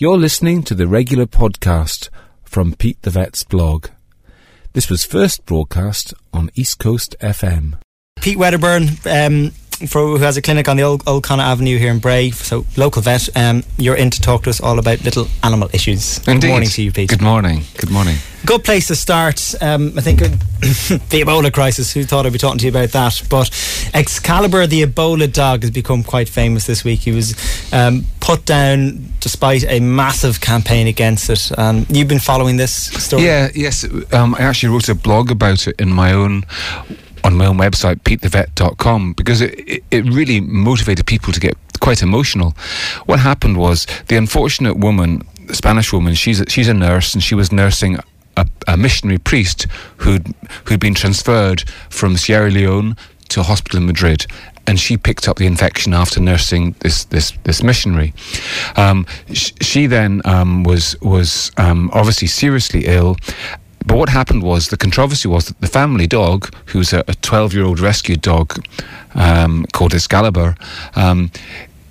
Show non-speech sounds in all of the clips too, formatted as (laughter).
You're listening to the regular podcast from Pete the Vet's blog. This was first broadcast on East Coast FM. Pete Wedderburn, um, for, who has a clinic on the Old, Old Connaught Avenue here in Bray, so local vet. Um, you're in to talk to us all about little animal issues. Indeed. Good morning to you, Pete. Good morning. Good morning. Good place to start. Um, I think (coughs) the Ebola crisis. Who thought I'd be talking to you about that? But Excalibur, the Ebola dog, has become quite famous this week. He was um, put down despite a massive campaign against it. Um, you've been following this story. Yeah. Yes. Um, I actually wrote a blog about it in my own on my own website, petethevet.com, because it, it, really motivated people to get quite emotional. What happened was the unfortunate woman, the Spanish woman, she's a, she's a nurse and she was nursing a, a missionary priest who'd who'd been transferred from Sierra Leone to a hospital in Madrid, and she picked up the infection after nursing this this this missionary. Um, sh- she then um, was was um, obviously seriously ill. But what happened was the controversy was that the family dog, who's a 12 year old rescued dog um, called Excalibur, um,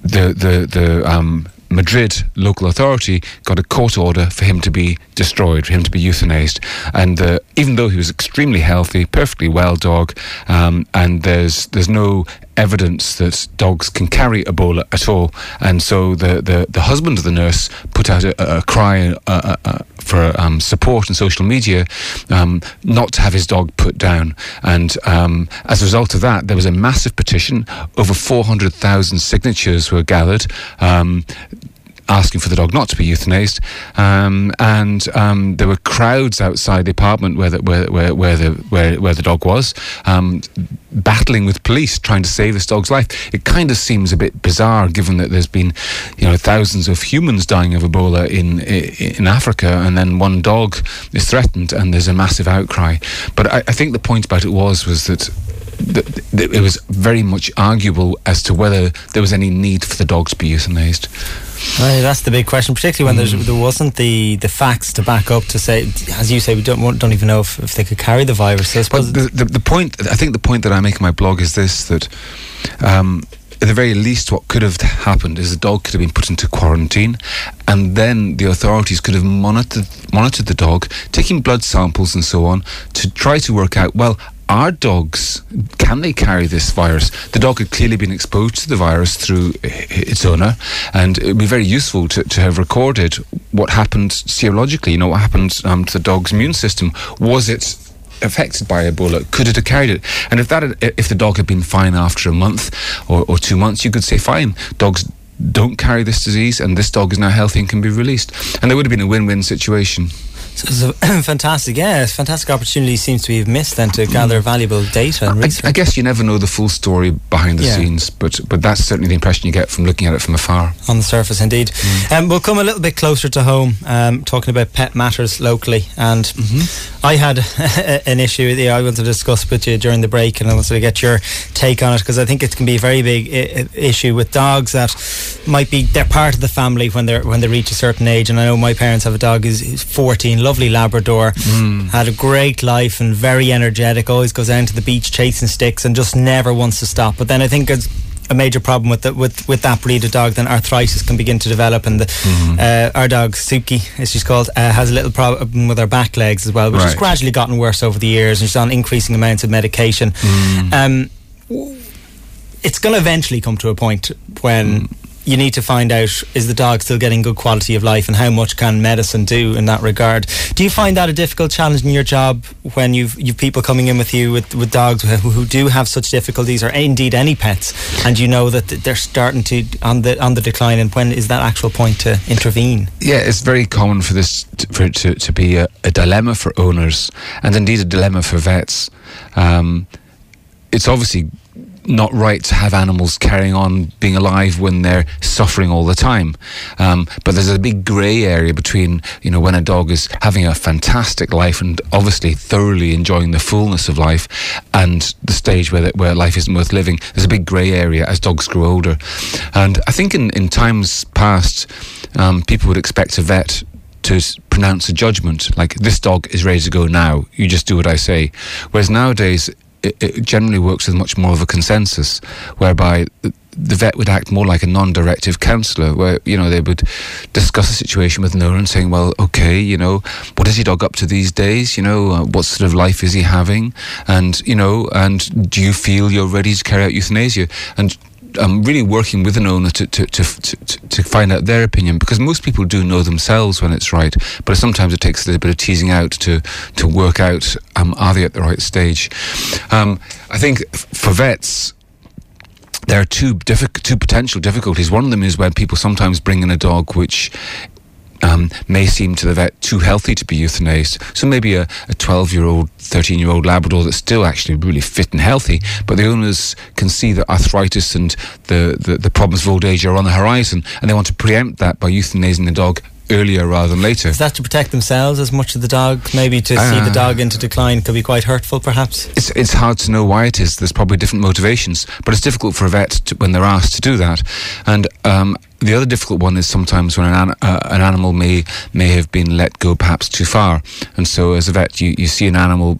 the the the um, Madrid local authority got a court order for him to be destroyed, for him to be euthanized. And uh, even though he was extremely healthy, perfectly well dog, um, and there's there's no evidence that dogs can carry Ebola at all. And so the, the, the husband of the nurse put out a, a cry uh, uh, for um, support on social media um, not to have his dog put down. And um, as a result of that, there was a massive petition. Over 400,000 signatures were gathered um, asking for the dog not to be euthanized, um, and um, there were crowds outside the apartment where the, where, where, where the where, where the dog was, um, battling with police trying to save this dog's life. It kind of seems a bit bizarre, given that there's been, you know, thousands of humans dying of Ebola in in Africa, and then one dog is threatened, and there's a massive outcry. But I, I think the point about it was was that it was very much arguable as to whether there was any need for the dog to be euthanized. That's the big question, particularly when mm. there wasn't the, the facts to back up to say, as you say, we don't don't even know if, if they could carry the virus. So well, the, the, the, point, I think the point that I make in my blog is this that. Um, at the very least, what could have happened is the dog could have been put into quarantine, and then the authorities could have monitored monitored the dog, taking blood samples and so on, to try to work out well are dogs can they carry this virus? The dog had clearly been exposed to the virus through its owner, and it would be very useful to, to have recorded what happened serologically. You know what happened um, to the dog's immune system? Was it affected by Ebola? Could it have carried it? And if that had, if the dog had been fine after a month or, or two months, you could say fine. Dogs don't carry this disease, and this dog is now healthy and can be released. And there would have been a win-win situation. So it's a (clears throat) fantastic, yeah, a fantastic opportunity seems to be missed then to gather valuable data and research. I, I, guess you never know the full story behind the yeah. scenes, but but that's certainly the impression you get from looking at it from afar. On the surface, indeed. Mm. Um, we'll come a little bit closer to home, um, talking about pet matters locally. And mm-hmm. I had (laughs) an issue that I wanted to discuss with you during the break, and I wanted to get your take on it because I think it can be a very big I- issue with dogs that might be they're part of the family when they're when they reach a certain age. And I know my parents have a dog who's 14 lovely Labrador. Mm. Had a great life and very energetic. Always goes down to the beach chasing sticks and just never wants to stop. But then I think it's a major problem with the, with with that breed of dog. Then arthritis can begin to develop, and the, mm-hmm. uh, our dog Suki, as she's called, uh, has a little problem with her back legs as well, which right. has gradually gotten worse over the years, and she's on increasing amounts of medication. Mm. Um, it's going to eventually come to a point when. Mm you need to find out is the dog still getting good quality of life and how much can medicine do in that regard. Do you find that a difficult challenge in your job when you've you've people coming in with you with, with dogs who, who do have such difficulties or indeed any pets and you know that they're starting to on the on the decline and when is that actual point to intervene? Yeah, it's very common for this to, for to, to be a, a dilemma for owners and indeed a dilemma for vets. Um, it's obviously not right to have animals carrying on being alive when they're suffering all the time. Um, but there's a big grey area between, you know, when a dog is having a fantastic life and obviously thoroughly enjoying the fullness of life and the stage where, the, where life isn't worth living. There's a big grey area as dogs grow older. And I think in, in times past, um, people would expect a vet to pronounce a judgment like this dog is ready to go now you just do what i say whereas nowadays it, it generally works with much more of a consensus, whereby the vet would act more like a non-directive counsellor, where you know they would discuss a situation with owner and saying, "Well, okay, you know, what is your dog up to these days? You know, uh, what sort of life is he having? And you know, and do you feel you're ready to carry out euthanasia?" And um, really working with an owner to, to, to, to, find out their opinion because most people do know themselves when it's right, but sometimes it takes a little bit of teasing out to, to work out um, are they at the right stage. Um, I think for vets, there are two diffi- two potential difficulties. One of them is when people sometimes bring in a dog which um, may seem to the vet too healthy to be euthanized. So maybe a 12 year old, 13 year old Labrador that's still actually really fit and healthy, but the owners can see that arthritis and the, the, the problems of old age are on the horizon and they want to preempt that by euthanizing the dog earlier rather than later. Is that to protect themselves as much as the dog? Maybe to uh, see the ah. dog into decline could be quite hurtful, perhaps? It's, it's hard to know why it is. There's probably different motivations, but it's difficult for a vet to, when they're asked to do that. And um, the other difficult one is sometimes when an, uh, an animal may may have been let go perhaps too far, and so as a vet, you, you see an animal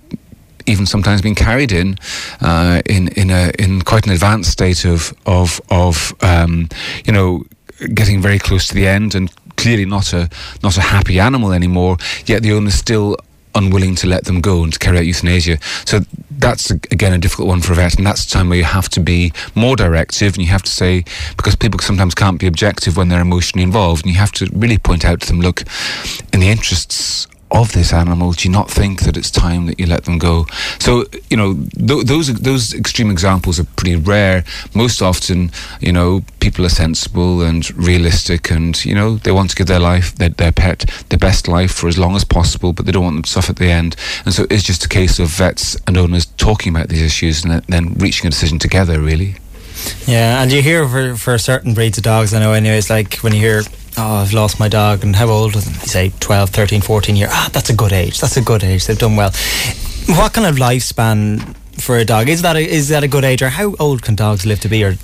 even sometimes being carried in uh, in in a in quite an advanced state of of of um, you know getting very close to the end and clearly not a not a happy animal anymore. Yet the owner still unwilling to let them go and to carry out euthanasia. So that's again a difficult one for a vet, and that's the time where you have to be more directive, and you have to say because people sometimes can't be objective when they're emotionally involved, and you have to really point out to them, look, in the interests of this animal, do you not think that it's time that you let them go? So you know th- those those extreme examples are pretty rare. Most often, you know, people are sensible and realistic, and you know they want to give their life, their, their pet, their best life for as long as possible, but they don't want them to suffer at the end. And so it's just a case of vets and owners talking about these issues and then reaching a decision together, really. Yeah, and you hear for, for certain breeds of dogs, I know anyways, like when you hear oh, I've lost my dog, and how old was he? Say 12, 13, 14 years. Ah, that's a good age. That's a good age. They've done well. What kind of lifespan for a dog is that a, is that a good age, or how old can dogs live to be, or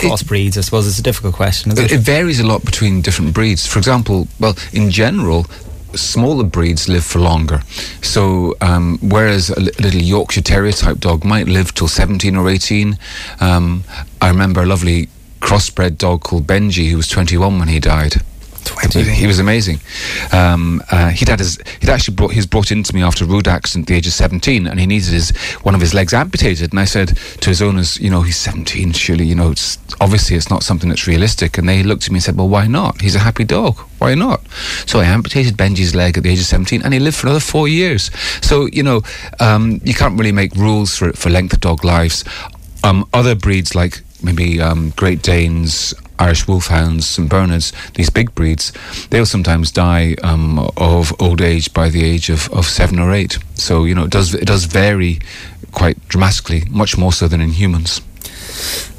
cross breeds? I suppose it's a difficult question. It? it varies a lot between different breeds. For example, well, in general, smaller breeds live for longer. So, um, whereas a little Yorkshire Terrier type dog might live till 17 or 18, um, I remember a lovely crossbred dog called Benji who was 21 when he died. 20. He was amazing. Um, uh, he'd had his, he'd actually brought, he was brought into me after a road accident at the age of 17 and he needed his, one of his legs amputated. And I said to his owners, you know, he's 17, surely, you know, it's, obviously it's not something that's realistic. And they looked at me and said, well, why not? He's a happy dog. Why not? So I amputated Benji's leg at the age of 17 and he lived for another four years. So, you know, um, you can't really make rules for, for length of dog lives. Um, other breeds like maybe um, Great Danes, Irish Wolfhounds, St Bernards, these big breeds, they'll sometimes die um, of old age by the age of, of seven or eight. So you know it does it does vary quite dramatically, much more so than in humans.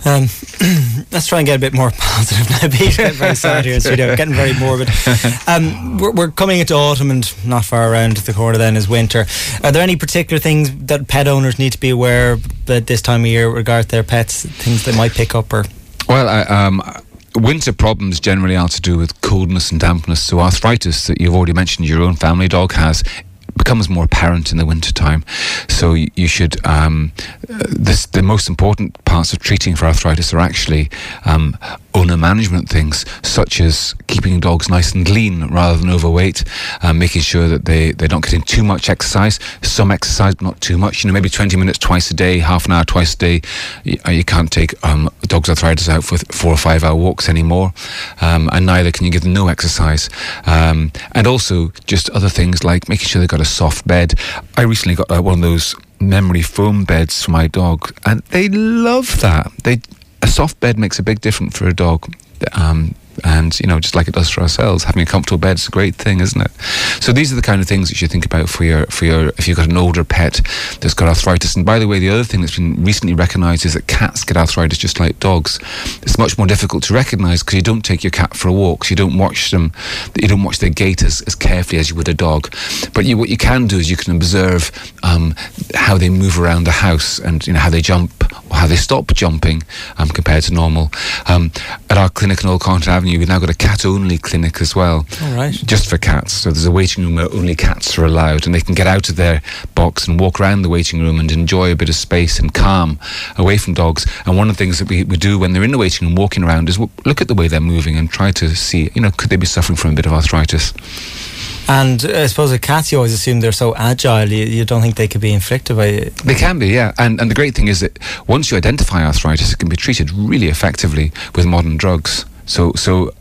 Um, (clears throat) let's try and get a bit more (laughs) positive now. Pete, getting very (laughs) sad here in studio, getting very morbid. (laughs) Um, we're, we're, coming into autumn and not far around the corner then is winter. Are there any particular things that pet owners need to be aware of at this time of year regard their pets, things they might pick up or? Well, I, um, winter problems generally are to do with coldness and dampness. So arthritis that you've already mentioned your own family dog has becomes more apparent in the winter time. So you, you should. Um, uh, this, the most important parts of treating for arthritis are actually um, owner management things, such as keeping dogs nice and lean rather than overweight, um, making sure that they, they're not getting too much exercise, some exercise, but not too much. You know, maybe 20 minutes twice a day, half an hour twice a day. You, uh, you can't take um, dog's arthritis out for four or five hour walks anymore, um, and neither can you give them no exercise. Um, and also just other things like making sure they've got a soft bed. I recently got uh, one of those memory foam beds for my dog, and they love that. They soft bed makes a big difference for a dog. Um, and you know just like it does for ourselves. Having a comfortable bed is a great thing isn't it? So these are the kind of things that you think about for your for your if you've got an older pet that's got arthritis. And by the way the other thing that's been recently recognized is that cats get arthritis just like dogs. It's much more difficult to recognize because you don't take your cat for a walk so you don't watch them you don't watch their gait as, as carefully as you would a dog. But you, what you can do is you can observe um, how they move around the house and you know how they jump or how they stop jumping um, compared to normal. Um, at our clinic in Old Avenue Avenue, we've now got a cat only clinic as well. All right. Just for cats. So there's a waiting room where only cats are allowed and they can get out of their box and walk around the waiting room and enjoy a bit of space and calm away from dogs. And one of the things that we, we do when they're in the waiting room walking around is look at the way they're moving and try to see, you know, could they be suffering from a bit of arthritis? And uh, I suppose with cats, you always assume they're so agile. You, you don't think they could be inflicted by it. They can be, yeah. And and the great thing is that once you identify arthritis, it can be treated really effectively with modern drugs. So so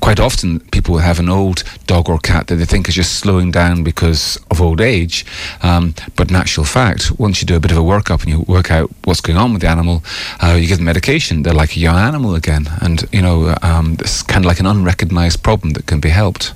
quite often people have an old dog or cat that they think is just slowing down because of old age. Um, but in actual fact, once you do a bit of a workup and you work out what's going on with the animal, uh, you give them medication, they're like a young animal again. And, you know, um, it's kind of like an unrecognized problem that can be helped.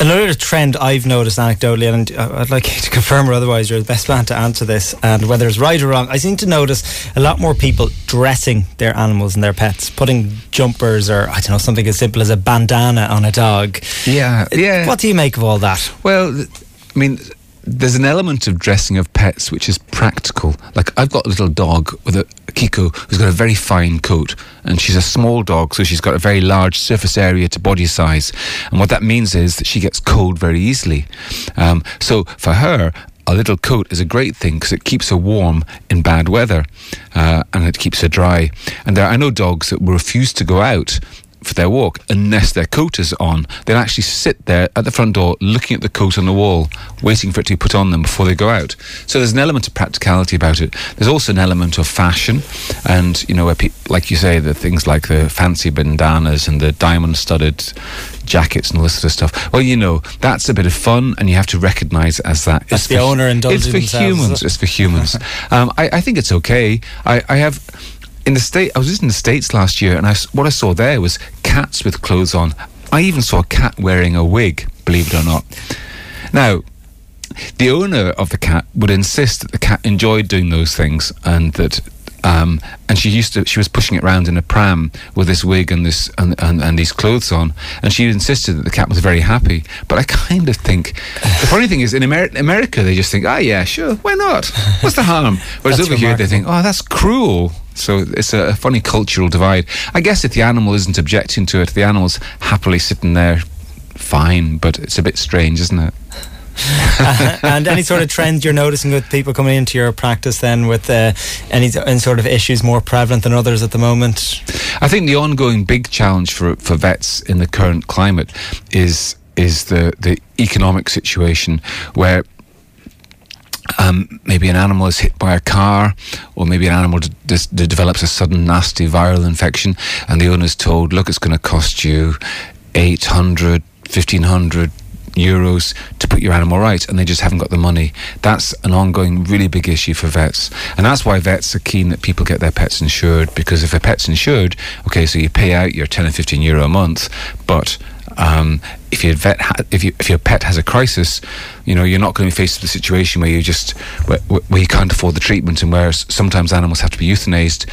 Another trend I've noticed anecdotally, and uh, I'd like (laughs) you to confirm or otherwise, you're the best man to answer this, and whether it's right or wrong, I seem to notice a lot more people dressing their animals and their pets, putting jumpers or, I don't know, something as simple as a bandana on a dog. Yeah, uh, yeah. What do you make of all that? Well, I mean, there's an element of dressing of pets which is practical. Like I've got a little dog with a Kiko who's got a very fine coat, and she's a small dog, so she's got a very large surface area to body size. And what that means is that she gets cold very easily. Um, so for her, a little coat is a great thing because it keeps her warm in bad weather uh, and it keeps her dry. And there, I know dogs that will refuse to go out for their walk unless their coat is on. They'll actually sit there at the front door looking at the coat on the wall, waiting for it to be put on them before they go out. So there's an element of practicality about it. There's also an element of fashion, and you know, where pe- like you say, the things like the fancy bandanas and the diamond-studded jackets and all this sort of stuff. Well, you know, that's a bit of fun, and you have to recognise as that. That's the owner indulging It's for humans. It's for humans. (laughs) um, I, I think it's okay. I, I have in the state. I was just in the states last year, and I what I saw there was cats with clothes on. I even saw a cat wearing a wig. Believe it or not. Now, the owner of the cat would insist that the cat enjoyed doing those things, and that. Um, and she used to. She was pushing it around in a pram with this wig and this and, and, and these clothes on, and she insisted that the cat was very happy. But I kind of think the funny thing is in Amer- America they just think, ah, yeah, sure, why not? What's the harm? (laughs) Whereas over here they think, oh, that's cruel. So it's a, a funny cultural divide. I guess if the animal isn't objecting to it, the animal's happily sitting there, fine. But it's a bit strange, isn't it? And any sort of trends you're noticing with people coming into your practice then with uh, any, any sort of issues more prevalent than others at the moment? I think the ongoing big challenge for for vets in the current climate is is the the economic situation where. Um, maybe an animal is hit by a car, or maybe an animal d- d- develops a sudden nasty viral infection, and the owner's told, "Look, it's going to cost you 800, 1500 euros to put your animal right," and they just haven't got the money. That's an ongoing, really big issue for vets, and that's why vets are keen that people get their pets insured. Because if a pet's insured, okay, so you pay out your 10 or 15 euro a month, but um, if your vet, ha- if you, if your pet has a crisis, you know you're not going to be faced with a situation where you just where, where you can't afford the treatment, and where sometimes animals have to be euthanized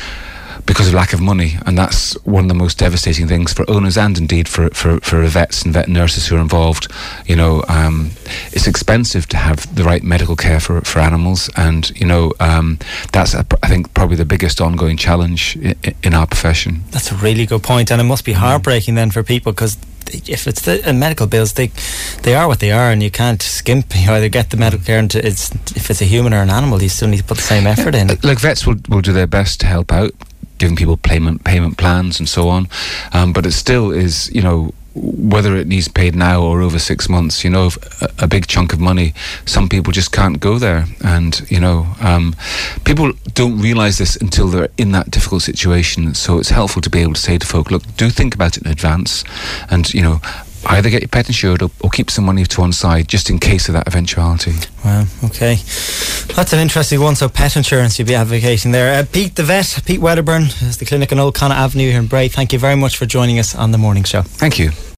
because of lack of money, and that's one of the most devastating things for owners and indeed for for, for vets and vet nurses who are involved. You know, um, it's expensive to have the right medical care for, for animals, and you know um, that's a, I think probably the biggest ongoing challenge in, in our profession. That's a really good point, and it must be heartbreaking then for people because if it's the uh, medical bills, they they are what they are, and you can't skimp. (laughs) You either get the medical care, and it's if it's a human or an animal, you still need to put the same effort in. Like- Like vets will, will do their best to help out, giving people payment payment plans and so on. Um, but it still is, you know, whether it needs paid now or over six months, you know, a big chunk of money. Some people just can't go there, and you know, um, people don't realise this until they're in that difficult situation. So it's helpful to be able to say to folk, look, do think about it in advance, and you know. Either get your pet insured or, or keep some money to one side just in case of that eventuality. Wow. Okay, that's an interesting one. So pet insurance, you'd be advocating there. Uh, Pete the vet, Pete Wedderburn, is the clinic on Old Connaught Avenue here in Bray. Thank you very much for joining us on the morning show. Thank you.